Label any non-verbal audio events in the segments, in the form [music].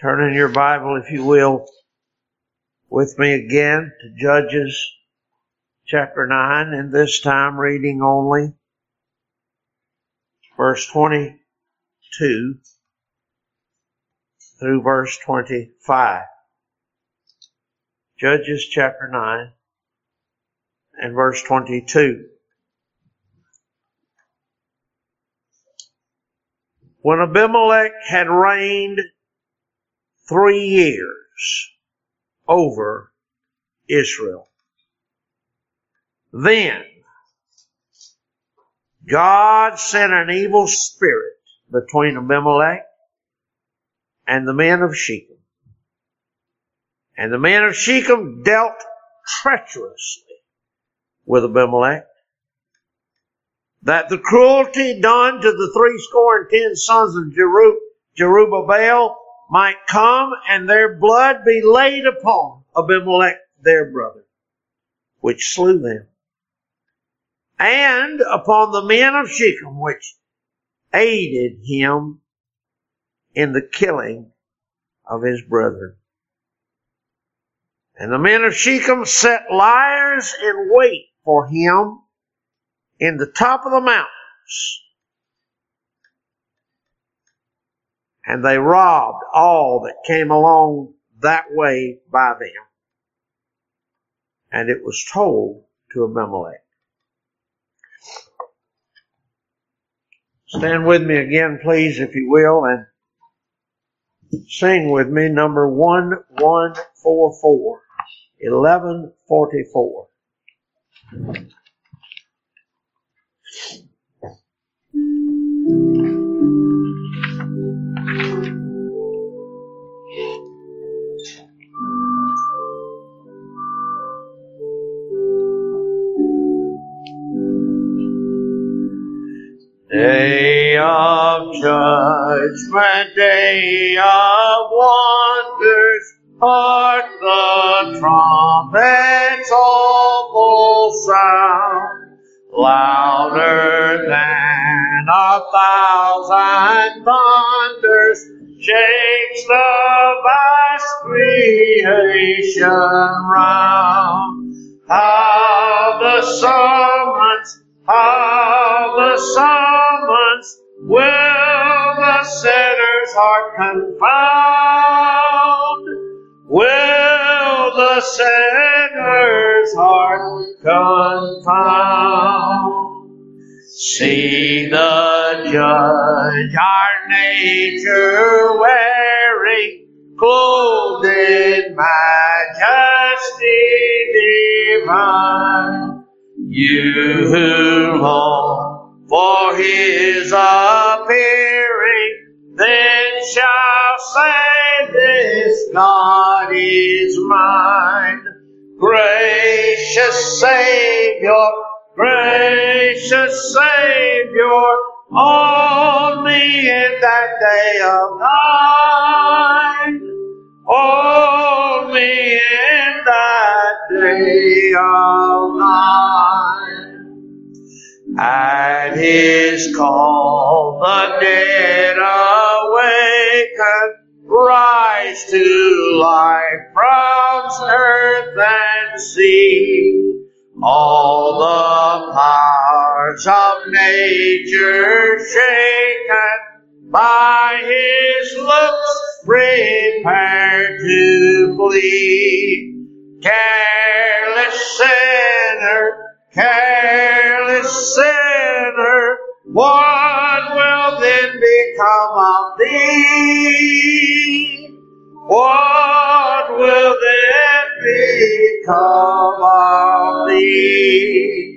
Turn in your Bible, if you will, with me again to Judges chapter 9, and this time reading only verse 22 through verse 25. Judges chapter 9 and verse 22. When Abimelech had reigned three years over Israel, then God sent an evil spirit between Abimelech and the men of Shechem. And the men of Shechem dealt treacherously with Abimelech that the cruelty done to the three score and ten sons of Jerub- Jerubbaal might come and their blood be laid upon Abimelech their brother, which slew them, and upon the men of Shechem, which aided him in the killing of his brethren. And the men of Shechem set liers in wait for him in the top of the mountains. And they robbed all that came along that way by them. And it was told to Abimelech. Stand with me again, please, if you will, and sing with me number 1144. 1144. Day of judgment, day of wonders, hark the trumpet's awful sound, louder than a thousand thunders, shakes the vast creation round. How the summons, how the summons will the sinner's heart confound. Will the sinner's heart confound? See the judge our nature wearing, clothed in majesty divine. You who long for his appearing, then shall say this God is mine. Gracious Savior, gracious Savior, only in that day of thine, only in that day of thine. At his call, the dead awaken, rise to life from earth and sea. All the powers of nature shaken by his looks prepare to flee. Careless sinner, careless sinner, what will then become of thee? What will then become of thee?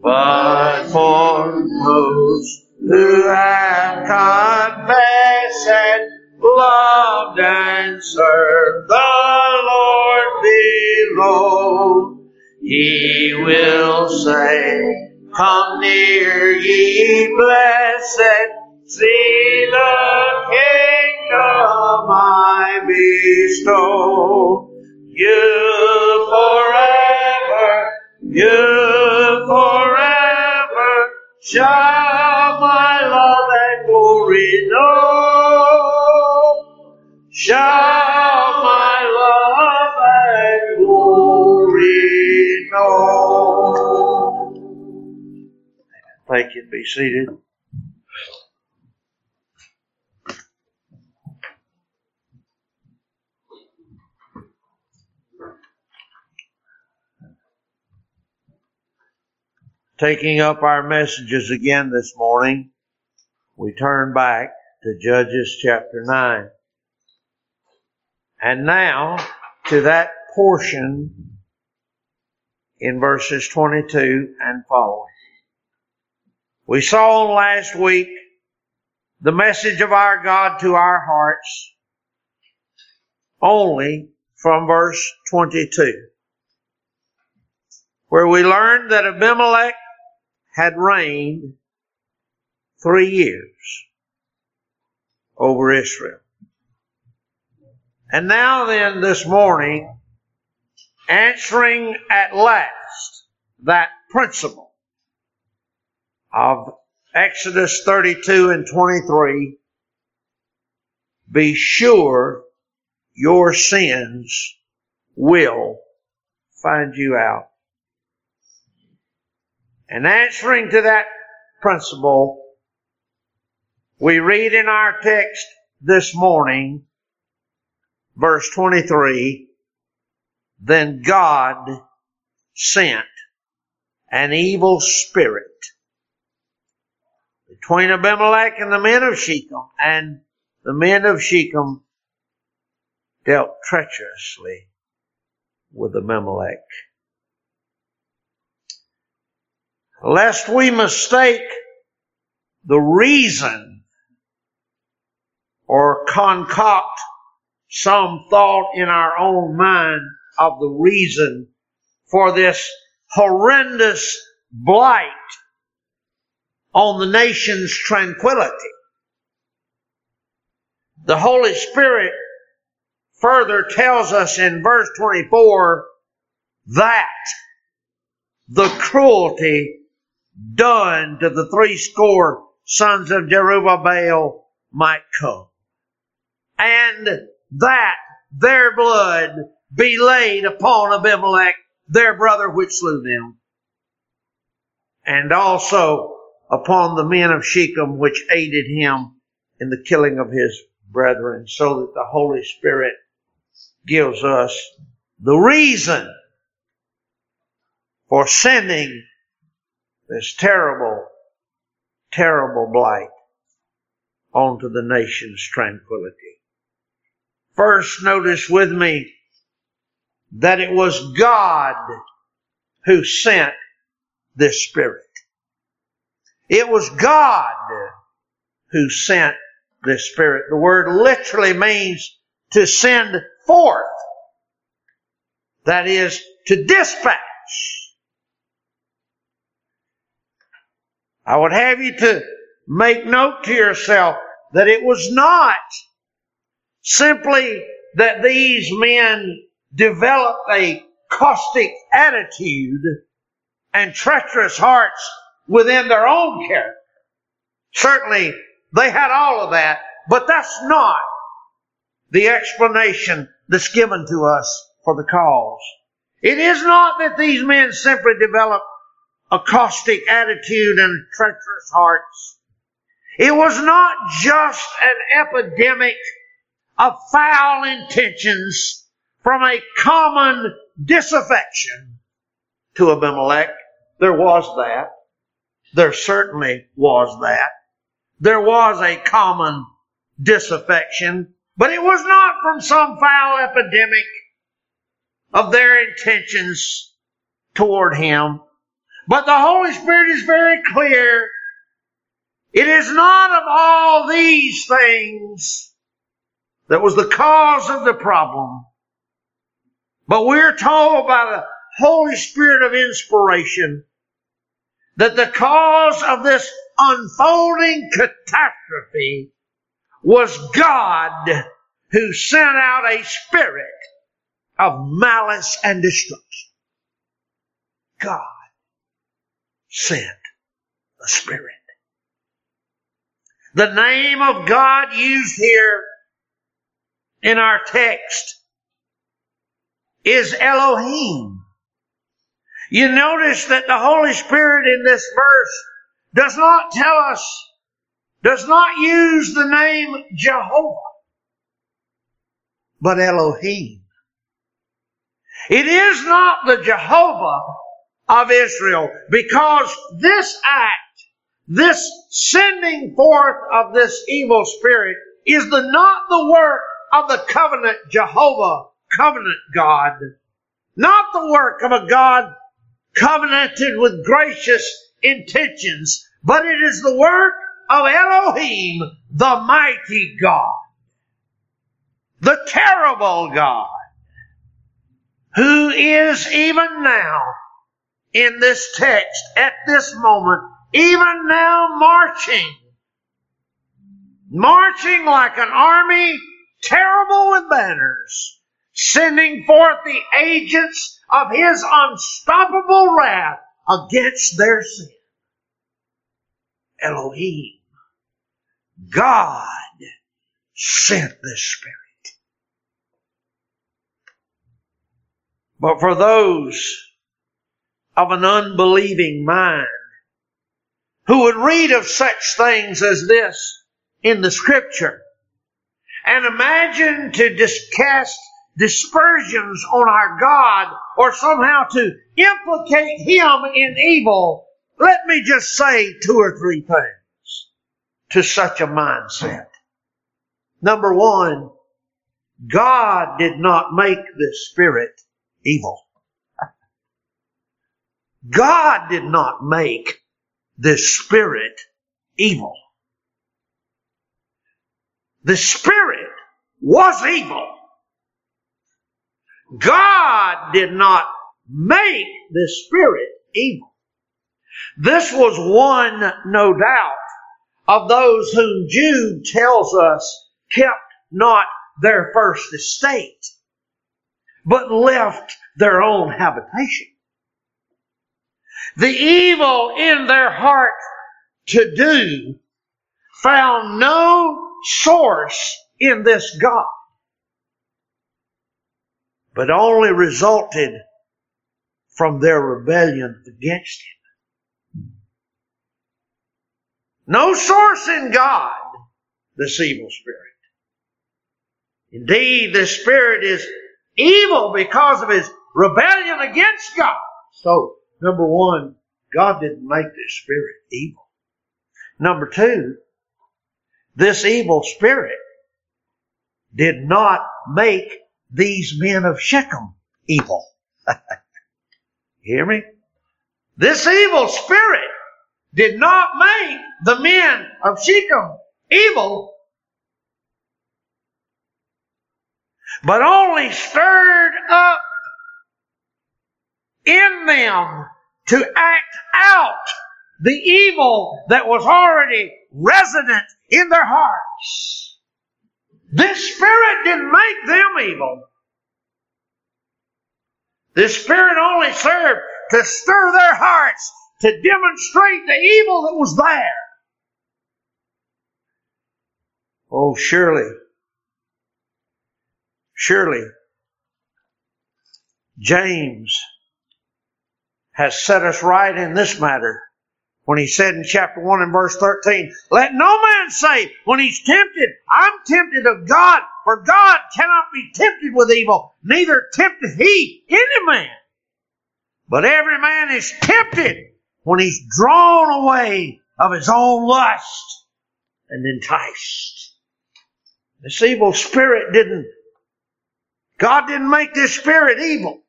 But for those who have confessed and loved and served the Lord below, He will say, Come near, ye blessed, see the kingdom I bestow. You forever, you forever shall my love and glory know. shall Thank you. Be seated. Taking up our messages again this morning, we turn back to Judges chapter 9. And now to that portion in verses 22 and following. We saw last week the message of our God to our hearts only from verse 22, where we learned that Abimelech had reigned three years over Israel. And now then, this morning, answering at last that principle of Exodus 32 and 23, be sure your sins will find you out. And answering to that principle, we read in our text this morning, verse 23, then God sent an evil spirit between Abimelech and the men of Shechem, and the men of Shechem dealt treacherously with Abimelech. lest we mistake the reason or concoct some thought in our own mind of the reason for this horrendous blight on the nation's tranquility. The Holy Spirit further tells us in verse 24 that the cruelty done to the three score sons of Jerubbaal might come. And that their blood be laid upon Abimelech, their brother which slew them. And also upon the men of Shechem which aided him in the killing of his brethren, so that the Holy Spirit gives us the reason for sending this terrible, terrible blight onto the nation's tranquility. First, notice with me that it was God who sent this spirit. It was God who sent this spirit. The word literally means to send forth. That is, to dispatch. I would have you to make note to yourself that it was not simply that these men developed a caustic attitude and treacherous hearts within their own character. Certainly, they had all of that, but that's not the explanation that's given to us for the cause. It is not that these men simply developed a caustic attitude and treacherous hearts. It was not just an epidemic of foul intentions from a common disaffection to Abimelech. There was that. There certainly was that. There was a common disaffection, but it was not from some foul epidemic of their intentions toward him. But the Holy Spirit is very clear. It is not of all these things that was the cause of the problem. But we're told by the Holy Spirit of inspiration that the cause of this unfolding catastrophe was God who sent out a spirit of malice and destruction. God sent the Spirit. The name of God used here in our text is Elohim. You notice that the Holy Spirit in this verse does not tell us, does not use the name Jehovah, but Elohim. It is not the Jehovah of Israel because this act, this sending forth of this evil spirit is the, not the work of the covenant Jehovah, covenant God, not the work of a God covenanted with gracious intentions, but it is the work of Elohim, the mighty God, the terrible God, who is even now in this text at this moment, even now marching, marching like an army terrible with banners, sending forth the agents of his unstoppable wrath against their sin. Elohim, God sent this Spirit. But for those of an unbelieving mind who would read of such things as this in the scripture and imagine to just cast dispersions on our God or somehow to implicate Him in evil, let me just say two or three things to such a mindset. Number one, God did not make the spirit evil. God did not make the spirit evil. The spirit was evil. God did not make the spirit evil. This was one, no doubt, of those whom Jude tells us kept not their first estate, but left their own habitation. The evil in their heart to do found no source in this God but only resulted from their rebellion against Him. No source in God, this evil spirit. Indeed, this spirit is evil because of his rebellion against God. So, number one, God didn't make this spirit evil. Number two, this evil spirit did not make these men of Shechem evil. [laughs] hear me? This evil spirit did not make the men of Shechem evil, but only stirred up in them to act out the evil that was already resident in their hearts. This Spirit didn't make them evil. This Spirit only served to stir their hearts, to demonstrate the evil that was there. Oh, surely, surely, James has set us right in this matter when he said in chapter 1 and verse 13, Let no man say when he's tempted, I'm tempted of God, for God cannot be tempted with evil, neither tempteth he any man. But every man is tempted when he's drawn away of his own lust and enticed. This evil spirit didn't, God didn't make this spirit evil.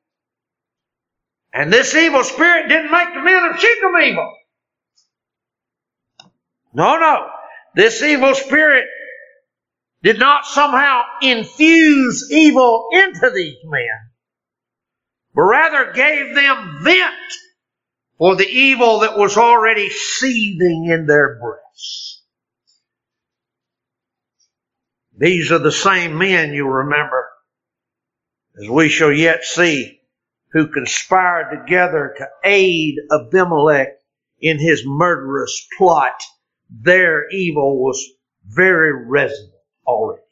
And this evil spirit didn't make the men of Shechem evil. No, no. This evil spirit did not somehow infuse evil into these men, but rather gave them vent for the evil that was already seething in their breasts. These are the same men, you remember, as we shall yet see, who conspired together to aid Abimelech in his murderous plot their evil was very resident already.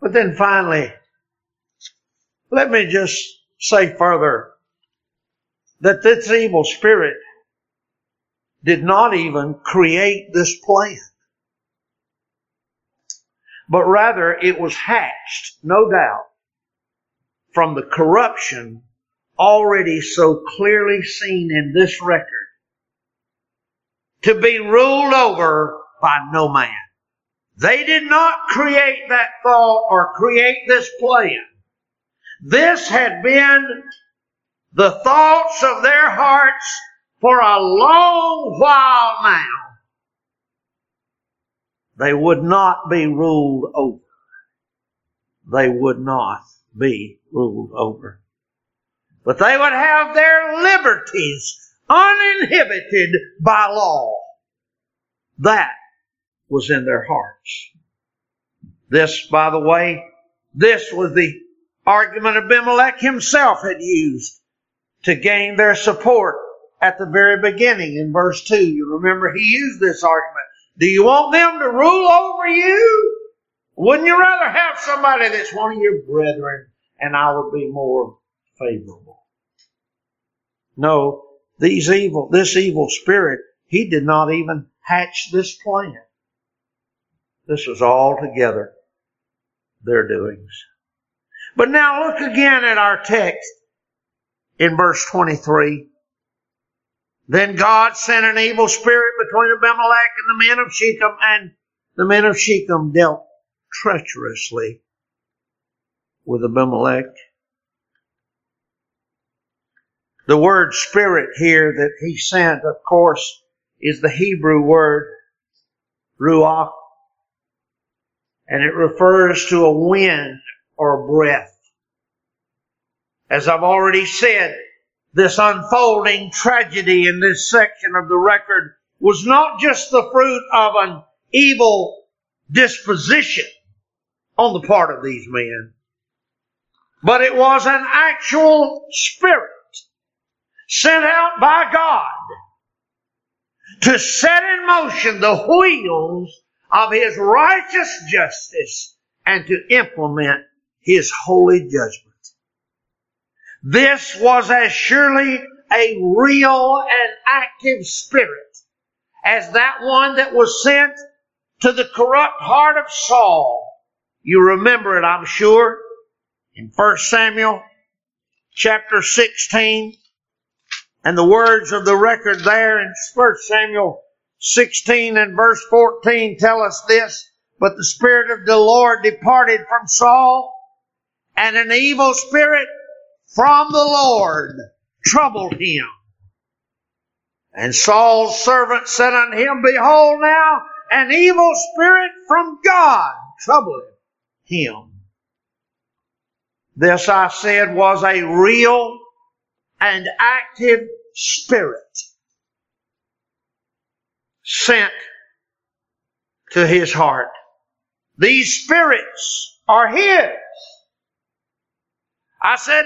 But then finally, let me just say further that this evil spirit did not even create this plan. But rather it was hatched, no doubt, from the corruption already so clearly seen in this record to be ruled over by no man. They did not create that thought or create this plan. This had been the thoughts of their hearts for a long while now. They would not be ruled over. They would not be ruled over. But they would have their liberties uninhibited by law. That was in their hearts. This, by the way, this was the argument Abimelech himself had used to gain their support at the very beginning in verse 2. You remember he used this argument. Do you want them to rule over you? Wouldn't you rather have somebody that's one of your brethren and I would be more favorable? No, these evil, this evil spirit, he did not even hatch this plan. This was all together their doings. But now look again at our text in verse 23. Then God sent an evil spirit between Abimelech and the men of Shechem, and the men of Shechem dealt treacherously with Abimelech. The word spirit here that he sent, of course, is the Hebrew word ruach, and it refers to a wind or breath. As I've already said, this unfolding tragedy in this section of the record was not just the fruit of an evil disposition on the part of these men, but it was an actual spirit sent out by God to set in motion the wheels of His righteous justice and to implement His holy judgment. This was as surely a real and active spirit as that one that was sent to the corrupt heart of Saul. You remember it, I'm sure, in 1 Samuel chapter 16. And the words of the record there in 1 Samuel 16 and verse 14 tell us this. But the Spirit of the Lord departed from Saul, and an evil spirit from the Lord troubled him. And Saul's servant said unto him, Behold now, an evil spirit from God troubleth him. This I said was a real and active spirit sent to his heart. These spirits are his. I said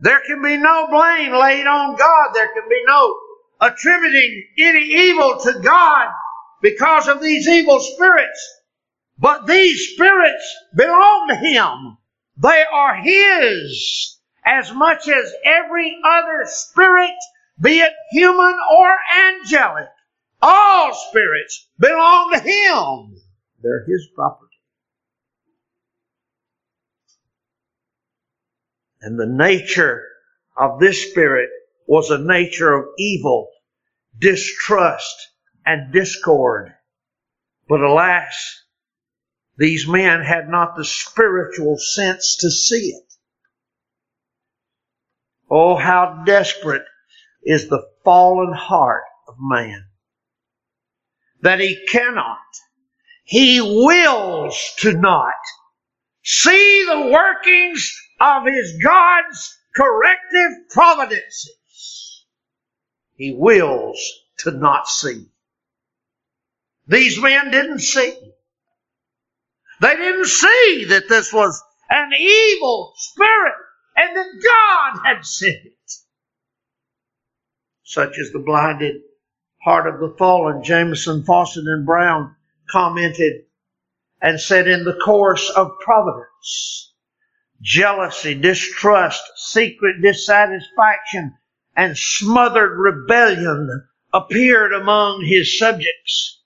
there can be no blame laid on God. There can be no attributing any evil to God because of these evil spirits. But these spirits belong to Him. They are His as much as every other spirit, be it human or angelic. All spirits belong to Him. They're His property. And the nature of this spirit was a nature of evil, distrust, and discord. But alas, these men had not the spiritual sense to see it. Oh, how desperate is the fallen heart of man. That he cannot, he wills to not see the workings of his God's corrective providences. He wills to not see. These men didn't see. They didn't see that this was an evil spirit and that God had sent it. Such is the blinded heart of the fallen. Jamieson, Fausset, and Brown commented and said, in the course of providence. Jealousy, distrust, secret dissatisfaction, and smothered rebellion appeared among his subjects.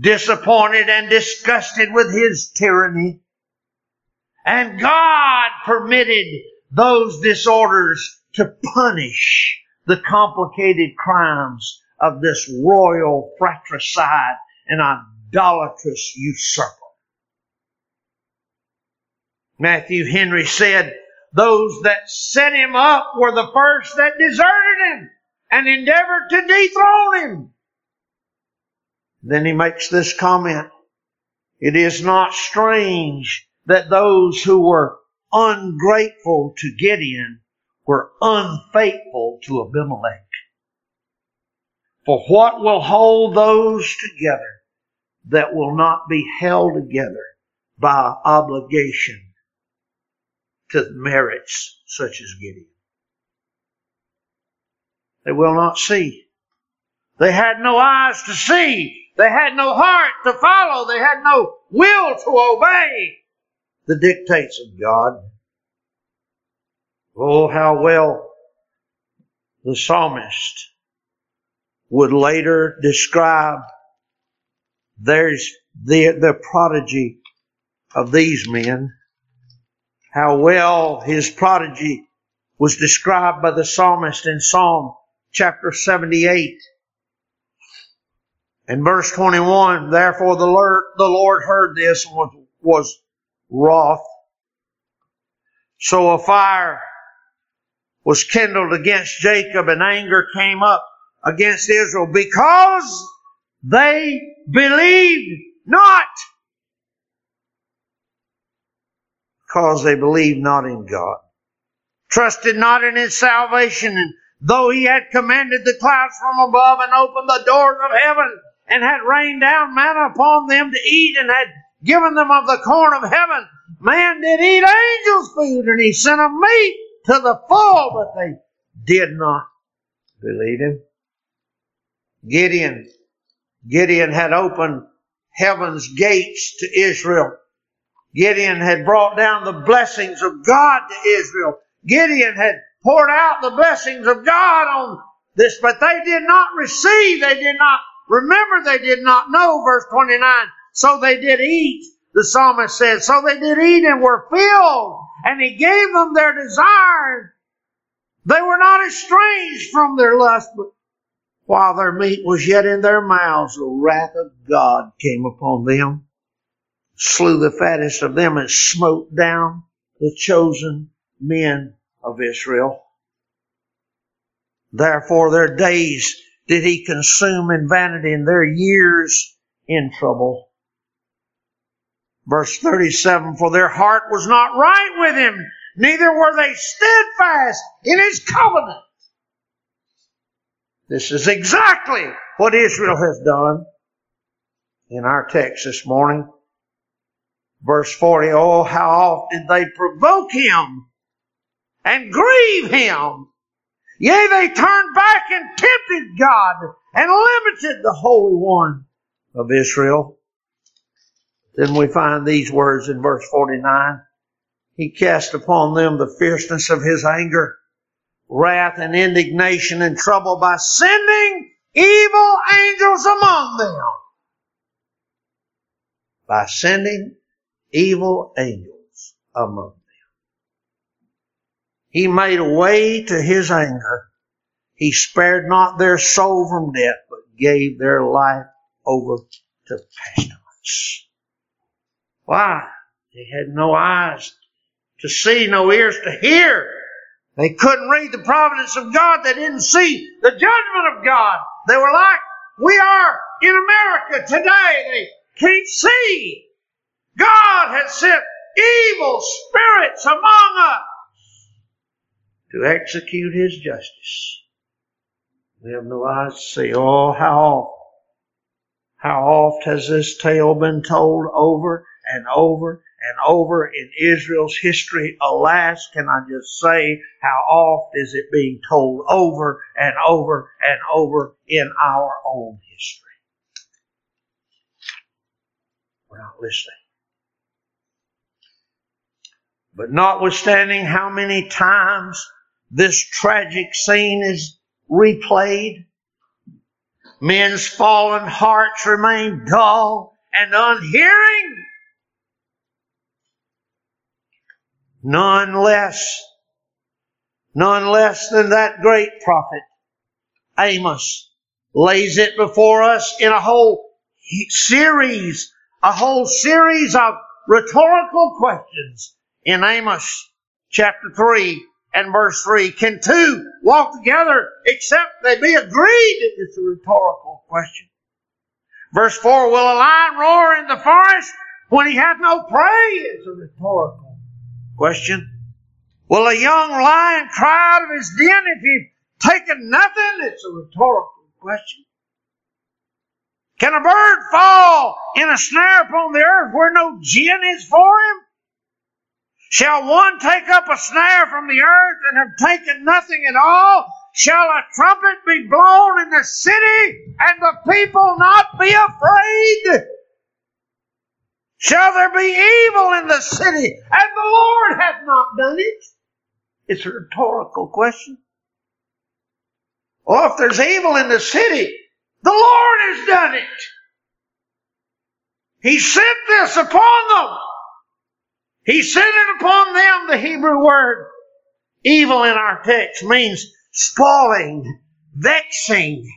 Disappointed and disgusted with his tyranny. And God permitted those disorders to punish the complicated crimes of this royal fratricide and idolatrous usurper. Matthew Henry said, those that set him up were the first that deserted him and endeavored to dethrone him. Then he makes this comment. It is not strange that those who were ungrateful to Gideon were unfaithful to Abimelech. For what will hold those together that will not be held together by obligation to merits such as Gideon? They will not see. They had no eyes to see. They had no heart to follow. They had no will to obey the dictates of God. Oh, how well the psalmist would later describe there's the, the prodigy of these men. How well his prodigy was described by the psalmist in Psalm chapter 78. In verse 21, therefore the Lord, the Lord heard this and was, was wroth. So a fire was kindled against Jacob and anger came up against Israel because they believed not. Because they believed not in God. Trusted not in His salvation and though He had commanded the clouds from above and opened the doors of heaven and had rained down manna upon them to eat and had given them of the corn of heaven, man did eat angels' food and He sent them meat to the full, but they did not believe Him. Gideon. Gideon had opened heaven's gates to Israel. Gideon had brought down the blessings of God to Israel. Gideon had poured out the blessings of God on this, but they did not receive, they did not remember, they did not know, verse 29. So they did eat, the psalmist says. So they did eat and were filled, and he gave them their desire. They were not estranged from their lust, but while their meat was yet in their mouths, the wrath of God came upon them, slew the fattest of them, and smote down the chosen men of Israel. Therefore their days did he consume in vanity, and their years in trouble. Verse 37, for their heart was not right with him, neither were they steadfast in his covenant. This is exactly what Israel has done in our text this morning. Verse 40, oh, how often they provoke him and grieve him. Yea, they turned back and tempted God and limited the Holy One of Israel. Then we find these words in verse 49. He cast upon them the fierceness of his anger wrath and indignation and trouble by sending evil angels among them. By sending evil angels among them. He made a way to his anger. He spared not their soul from death, but gave their life over to pestilence. Why? They had no eyes to see, no ears to hear. They couldn't read the providence of God. They didn't see the judgment of God. They were like we are in America today. They can't see. God has sent evil spirits among us to execute His justice. We have no eyes to see. Oh, how how oft has this tale been told over and over and over in Israel's history. Alas, can I just say, how oft is it being told over and over and over in our own history? We're not listening. But notwithstanding how many times this tragic scene is replayed, men's fallen hearts remain dull and unhearing. None less, none less than that great prophet Amos lays it before us in a whole series, a whole series of rhetorical questions in Amos chapter 3 and verse 3. Can two walk together except they be agreed? It's a rhetorical question. Verse 4, will a lion roar in the forest when he hath no prey? It's a rhetorical question. Will a young lion cry out of his den if he's taken nothing? It's a rhetorical question. Can a bird fall in a snare upon the earth where no gin is for him? Shall one take up a snare from the earth and have taken nothing at all? Shall a trumpet be blown in the city and the people not be afraid? Shall there be evil in the city and the Lord hath not done it? It's a rhetorical question. Well, if there's evil in the city, the Lord has done it. He sent this upon them. He sent it upon them, the Hebrew word. Evil in our text means spoiling, vexing,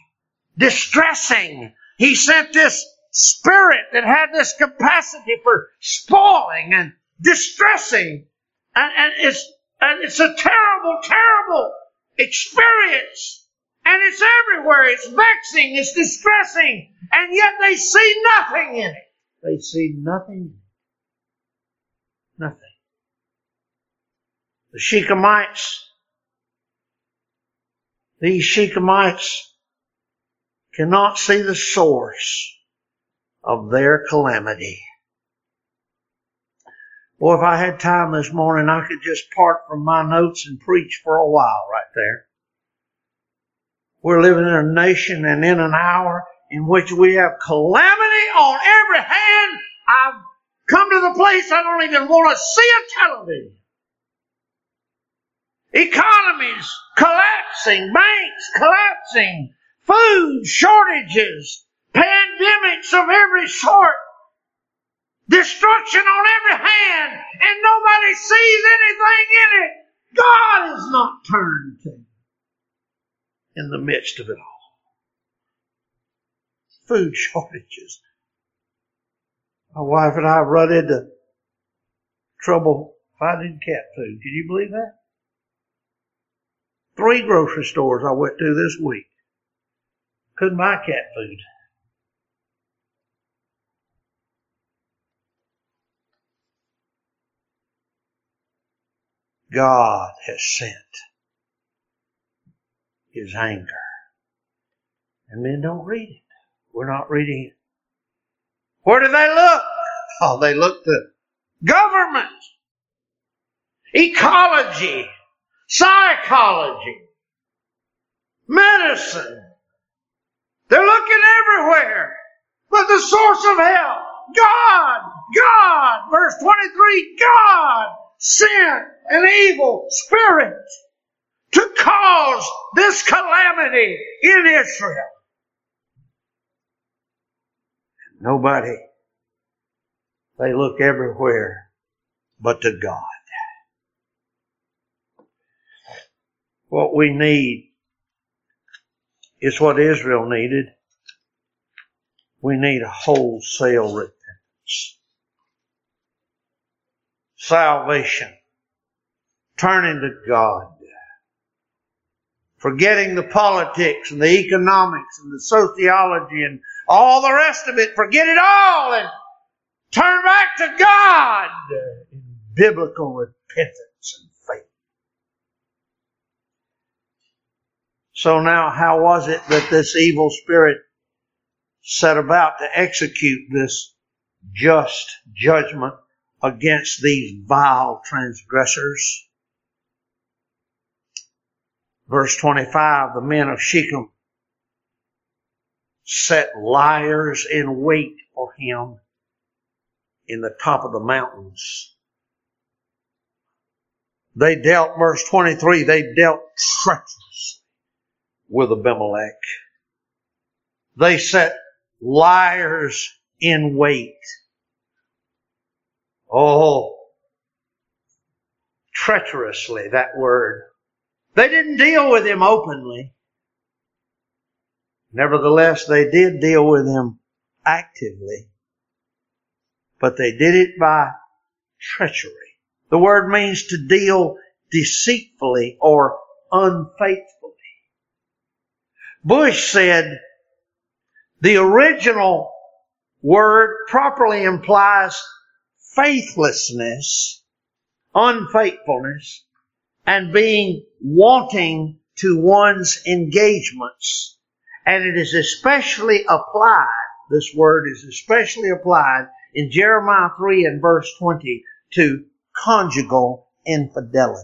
distressing. He sent this spirit that had this capacity for spoiling and distressing. And, and it's, and it's a terrible, terrible experience. And it's everywhere. It's vexing. It's distressing. And yet they see nothing in it. They see nothing. Nothing. The Shechemites, these Shechemites cannot see the source of their calamity. Boy, if I had time this morning, I could just part from my notes and preach for a while right there. We're living in a nation and in an hour in which we have calamity on every hand. I've come to the place I don't even want to see a television. Economies collapsing, banks collapsing, food shortages, pandemics of every sort, destruction on every hand, and nobody sees anything in it. God is not turned to in the midst of it all. Food [laughs] shortages. My wife and I run into trouble finding cat food. Can you believe that? Three grocery stores I went to this week. Couldn't buy cat food. God has sent his anger. And men don't read it. We're not reading it. Where do they look? [laughs] Oh, they look to government, ecology, psychology, medicine. They're looking everywhere. But the source of hell, God, God, verse 23, God sent an evil spirit to cause this calamity in Israel. Nobody. They look everywhere but to God. What we need is what Israel needed. We need a wholesale repentance. Salvation. Turning to God forgetting the politics and the economics and the sociology and all the rest of it. Forget it all and turn back to God in biblical repentance and faith. So now, how was it that this evil spirit set about to execute this just judgment against these vile transgressors? Verse 25, the men of Shechem set liers in wait for him in the top of the mountains They dealt, verse 23, they dealt treacherously with Abimelech. They set liers in wait. Oh, treacherously, that word. They didn't deal with him openly. Nevertheless, they did deal with him actively. But they did it by treachery. The word means to deal deceitfully or unfaithfully. Bush said the original word properly implies faithlessness, unfaithfulness, and being wanting to one's engagements. And it is especially applied, this word is especially applied in Jeremiah 3 and verse 20 to conjugal infidelity.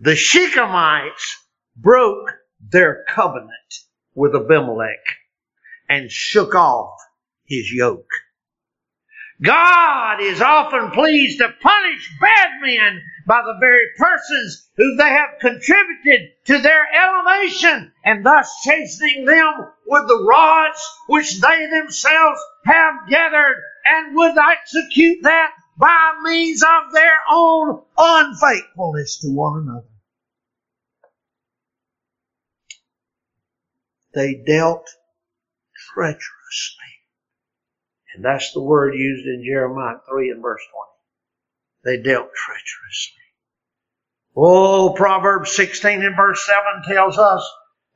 The Shechemites broke their covenant with Abimelech and shook off his yoke. God is often pleased to punish bad men by the very persons who they have contributed to their elevation and thus chastening them with the rods which they themselves have gathered and would execute that by means of their own unfaithfulness to one another. They dealt treacherously. And that's the word used in Jeremiah 3 and verse 20. They dealt treacherously. Oh, Proverbs 16 and verse 7 tells us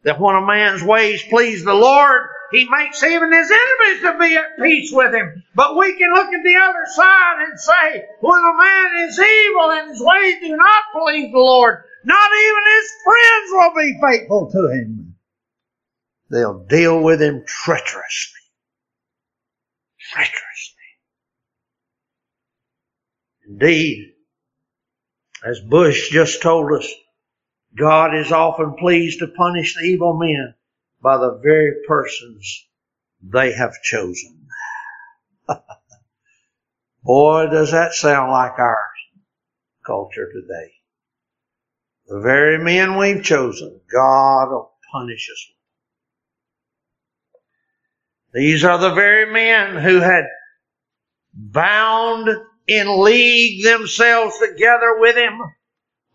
that when a man's ways please the Lord, he makes even his enemies to be at peace with him. But we can look at the other side and say, when a man is evil and his ways do not please the Lord, not even his friends will be faithful to him. They'll deal with him treacherously. Treacherously. Indeed, as Bush just told us, God is often pleased to punish the evil men by the very persons they have chosen. [laughs] Boy, does that sound like our culture today. The very men we've chosen, God will punish us. These are the very men who had bound in league themselves together with him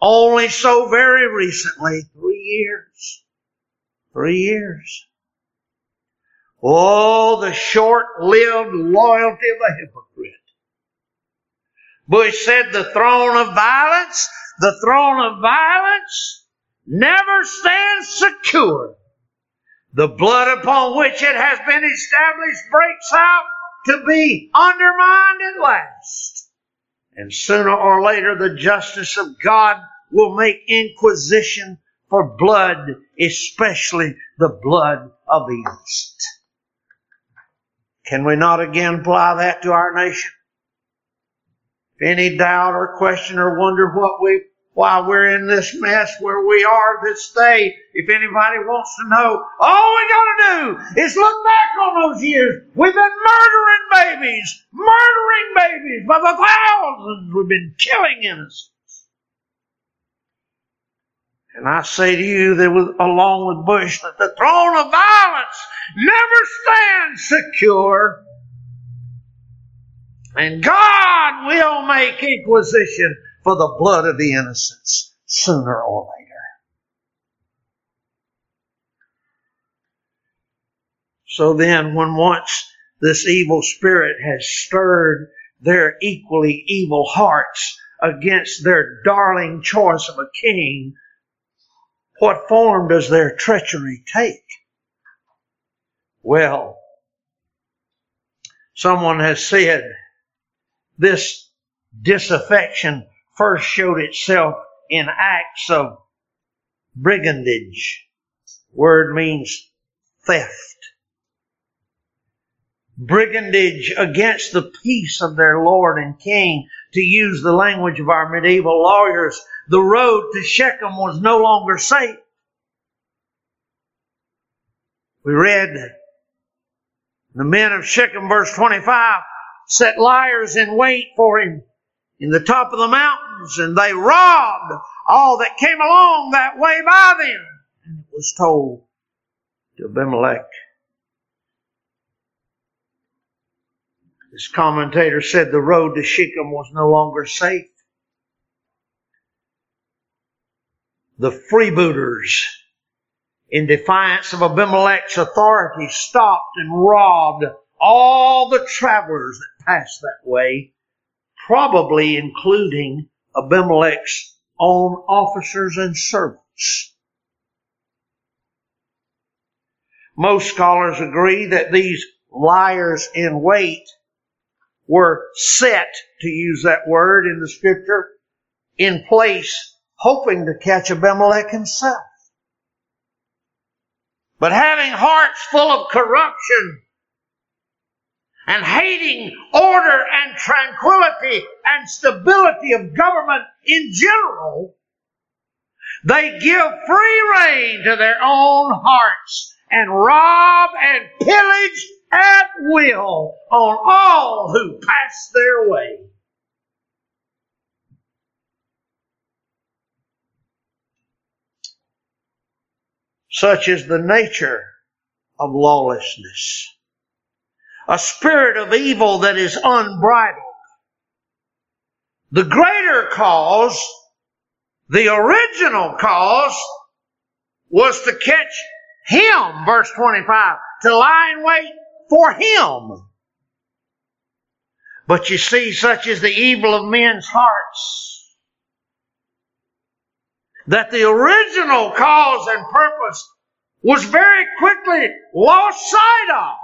only so very recently, three years. Three years. Oh, the short-lived loyalty of a hypocrite. Bush said the throne of violence, the throne of violence never stands secure. The blood upon which it has been established breaks out to be undermined at last. And sooner or later the justice of God will make inquisition for blood, especially the blood of the innocent. Can we not again apply that to our nation? If any doubt or question or wonder what we why we're in this mess where we are this day. If anybody wants to know, all we gotta do is look back on those years. We've been murdering babies, murdering babies by the thousands. We've been killing innocents. And I say to you that with, along with Bush that the throne of violence never stands secure. And God will make inquisition for the blood of the innocents sooner or later. So then, when once this evil spirit has stirred their equally evil hearts against their darling choice of a king, what form does their treachery take? Well, someone has said this disaffection first showed itself in acts of brigandage. Word means theft. Brigandage against the peace of their Lord and King. To use the language of our medieval lawyers, the road to Shechem was no longer safe. We read the men of Shechem, verse 25, set liers in wait for him in the top of the mountains, and they robbed all that came along that way by them. And it was told to Abimelech. This commentator said the road to Shechem was no longer safe. The freebooters, in defiance of Abimelech's authority, stopped and robbed all the travelers that passed that way, probably including Abimelech's own officers and servants. Most scholars agree that these liers in wait were set, to use that word in the scripture, in place, hoping to catch Abimelech himself. But having hearts full of corruption and hating order and tranquility and stability of government in general, they give free rein to their own hearts and rob and pillage at will on all who pass their way. Such is the nature of lawlessness. A spirit of evil that is unbridled. The greater cause, the original cause, was to catch him, verse 25, to lie in wait for him. But you see, such is the evil of men's hearts that the original cause and purpose was very quickly lost sight of,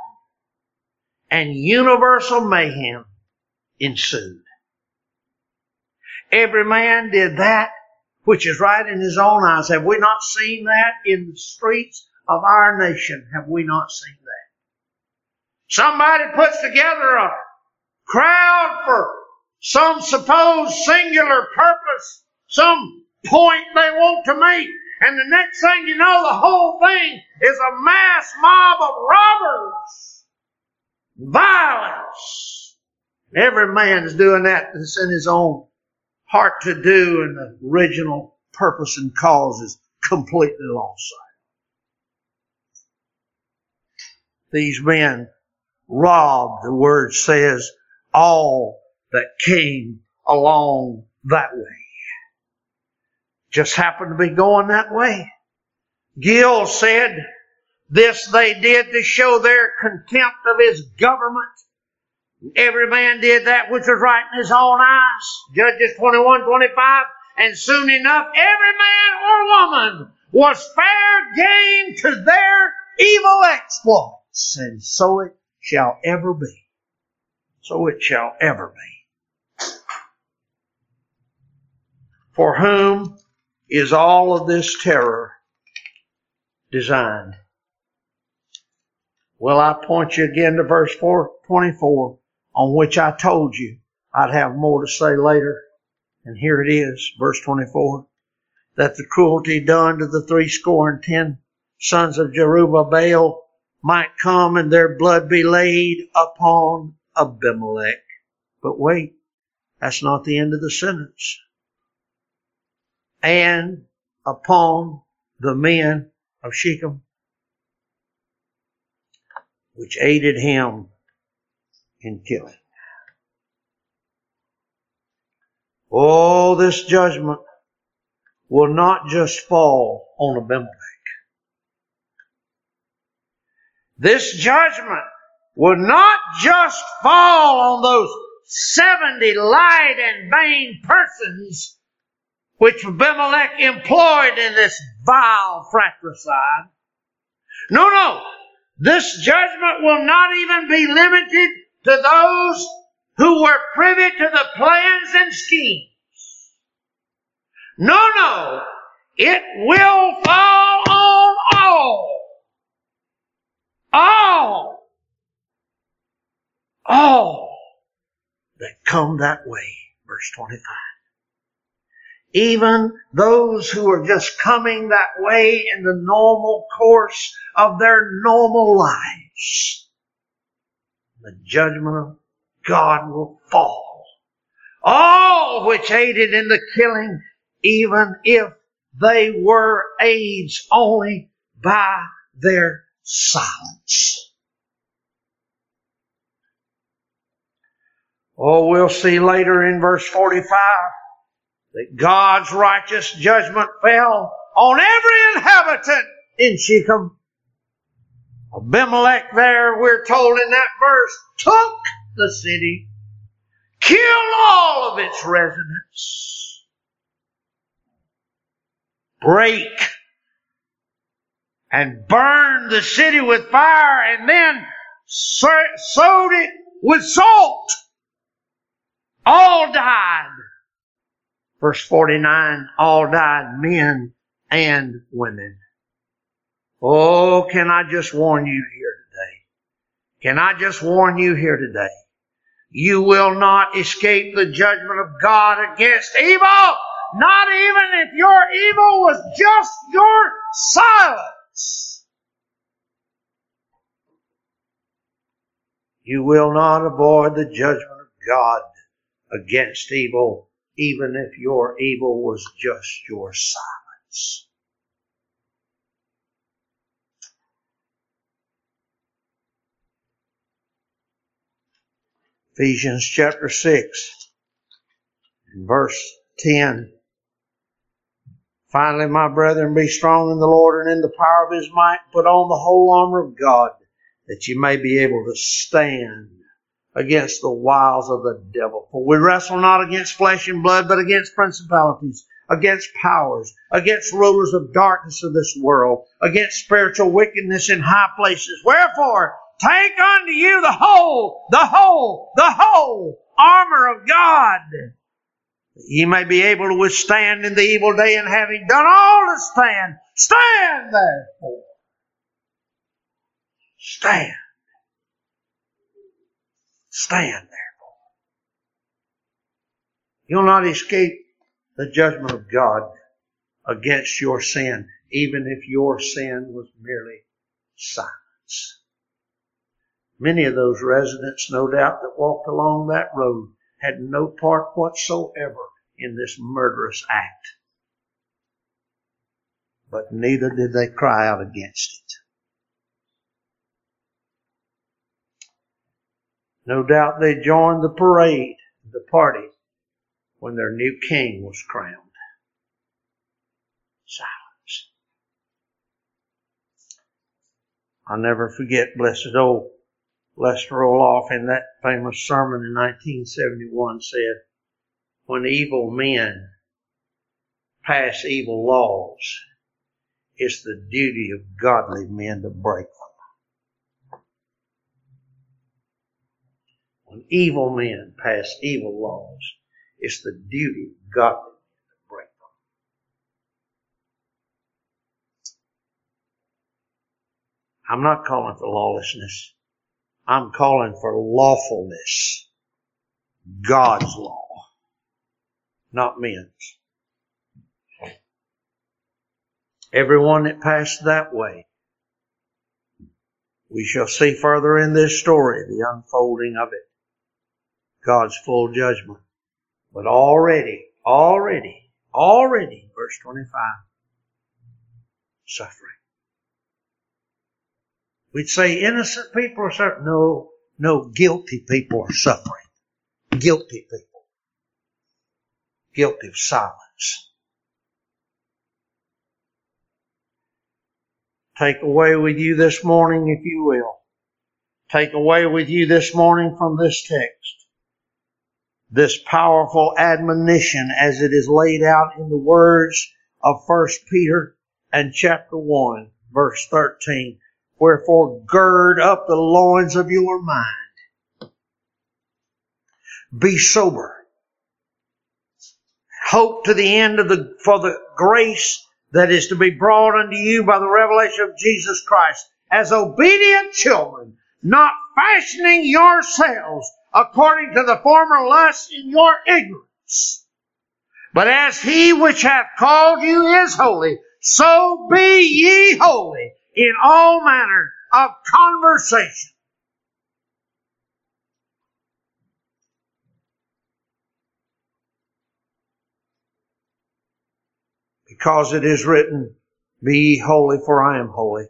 and universal mayhem ensued. Every man did that which is right in his own eyes. Have we not seen that in the streets of our nation? Have we not seen that? Somebody puts together a crowd for some supposed singular purpose, some point they want to make, and the next thing you know, the whole thing is a mass mob of robbers, violence. Every man is doing that that's in his own heart to do, and the original purpose and cause is completely lost sight. These men robbed, the word says, all that came along that way. Just happened to be going that way. Gill said, this they did to show their contempt of his government. Every man did that which was right in his own eyes. Judges 21, 25. And soon enough, every man or woman was fair game to their evil exploits. And so it shall ever be. So it shall ever be. For whom is all of this terror designed? Well, I point you again to verse 424, on which I told you I'd have more to say later. And here it is, verse 24, that the cruelty done to the three score and ten sons of Jerubbaal might come and their blood be laid upon Abimelech. But wait, that's not the end of the sentence. And upon the men of Shechem, which aided him in killing. Oh, this judgment will not just fall on Abimelech. This judgment will not just fall on those 70 light and vain persons which Abimelech employed in this vile fratricide. No, no. This judgment will not even be limited to those who were privy to the plans and schemes. No, no. It will fall on all all, all that come that way. Verse 25. Even those who are just coming that way in the normal course of their normal lives. The judgment of God will fall. All which aided in the killing, even if they were aids only by their silence. Oh, we'll see later in verse 45 that God's righteous judgment fell on every inhabitant in Shechem. Abimelech there, we're told in that verse, took the city, killed all of its residents, break and burned the city with fire and then sowed it with salt. All died. Verse 49, all died, men and women. Oh, can I just warn you here today? Can I just warn you here today? You will not escape the judgment of God against evil, not even if your evil was just your silence. You will not avoid the judgment of God against evil, even if your evil was just your silence. Ephesians chapter 6 verse 10. Finally, my brethren, be strong in the Lord and in the power of his might. Put on the whole armor of God that you may be able to stand against the wiles of the devil. For we wrestle not against flesh and blood, but against principalities, against powers, against rulers of darkness of this world, against spiritual wickedness in high places. Wherefore, take unto you the whole, the whole, the whole armor of God. That ye may be able to withstand in the evil day and having done all to stand, stand therefore. Stand. Stand therefore. You'll not escape the judgment of God against your sin, even if your sin was merely silence. Many of those residents, no doubt, that walked along that road had no part whatsoever in this murderous act. But neither did they cry out against it. No doubt they joined the parade, the party, when their new king was crowned. Silence. I'll never forget blessed old Lester Roloff in that famous sermon in 1971 said, when evil men pass evil laws, it's the duty of godly men to break them. When evil men pass evil laws, it's the duty of godly men to break them. I'm not calling for lawlessness. I'm calling for lawfulness. God's law, not men's. Everyone that passed that way, we shall see further in this story the unfolding of it. God's full judgment. But already, already, already, verse 25, suffering. We'd say innocent people are suffering. No, no, guilty people are suffering. Guilty people. Guilty of silence. Take away with you this morning, if you will. Take away with you this morning from this text this powerful admonition as it is laid out in the words of 1 Peter and chapter 1 verse 13. Wherefore gird up the loins of your mind. Be sober. Hope to the end of the, for the grace that is to be brought unto you by the revelation of Jesus Christ as obedient children, not fashioning yourselves according to the former lust in your ignorance. But as he which hath called you is holy, so be ye holy in all manner of conversation. Because it is written, Be ye holy, for I am holy.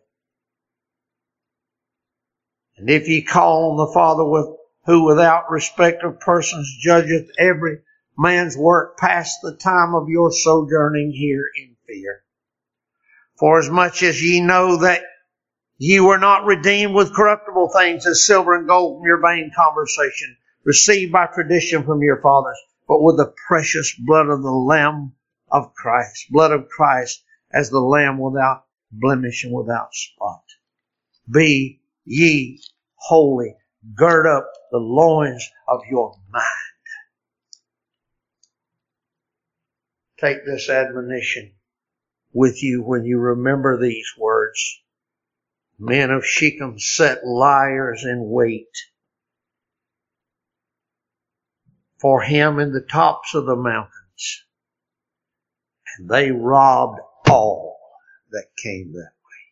And if ye call on the Father with who without respect of persons judgeth every man's work past the time of your sojourning here in fear. For as much as ye know that ye were not redeemed with corruptible things as silver and gold from your vain conversation, received by tradition from your fathers, but with the precious blood of the Lamb of Christ, blood of Christ as the Lamb without blemish and without spot. Be ye holy. Gird up the loins of your mind. Take this admonition with you when you remember these words. Men of Shechem set liers in wait for him in the tops of the mountains. And they robbed all that came that way.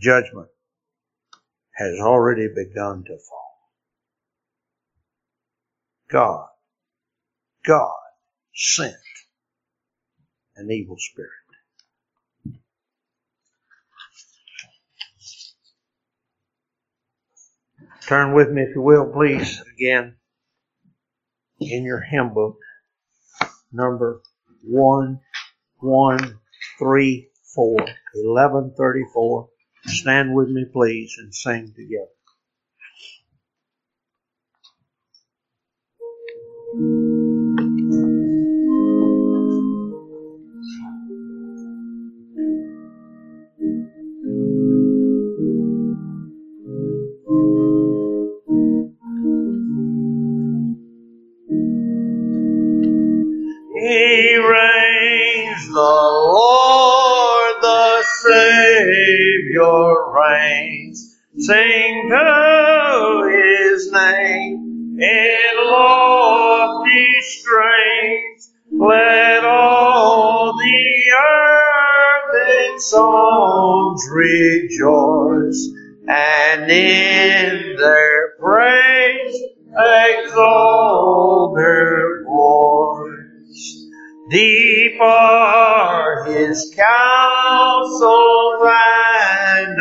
Judgment has already begun to fall. God, God sent an evil spirit. Turn with me, if you will, please, again, in your hymn book, number 1134, 1134. Stand with me, please, and sing together. Sing to his name in lofty strains. Let all the earth in songs rejoice, and in their praise exalt their voice. Deep are his counsels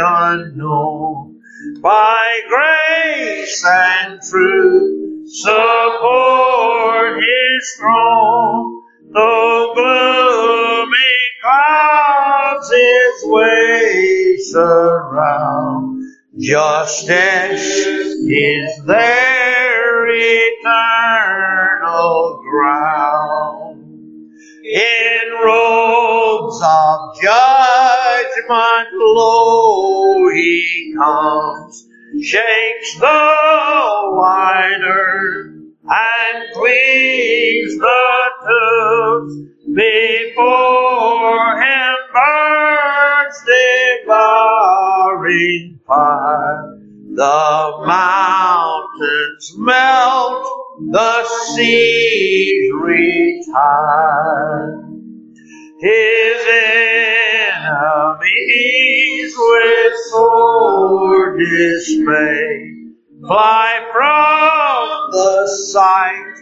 unknown by grace and truth support his throne. Though gloomy clouds his way surround, justice is their eternal ground. In robes of judgment, lo, he comes, shakes the wine and cleans the tombs. Before him burns devouring fire. The mountains melt, the seas retire. His with sword dismay fly from the sight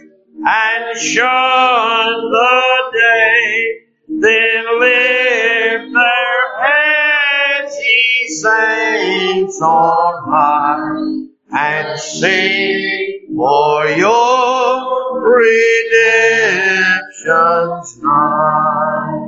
and shun the day, then lift their heads, ye saints on high, and sing for your redemption's nigh.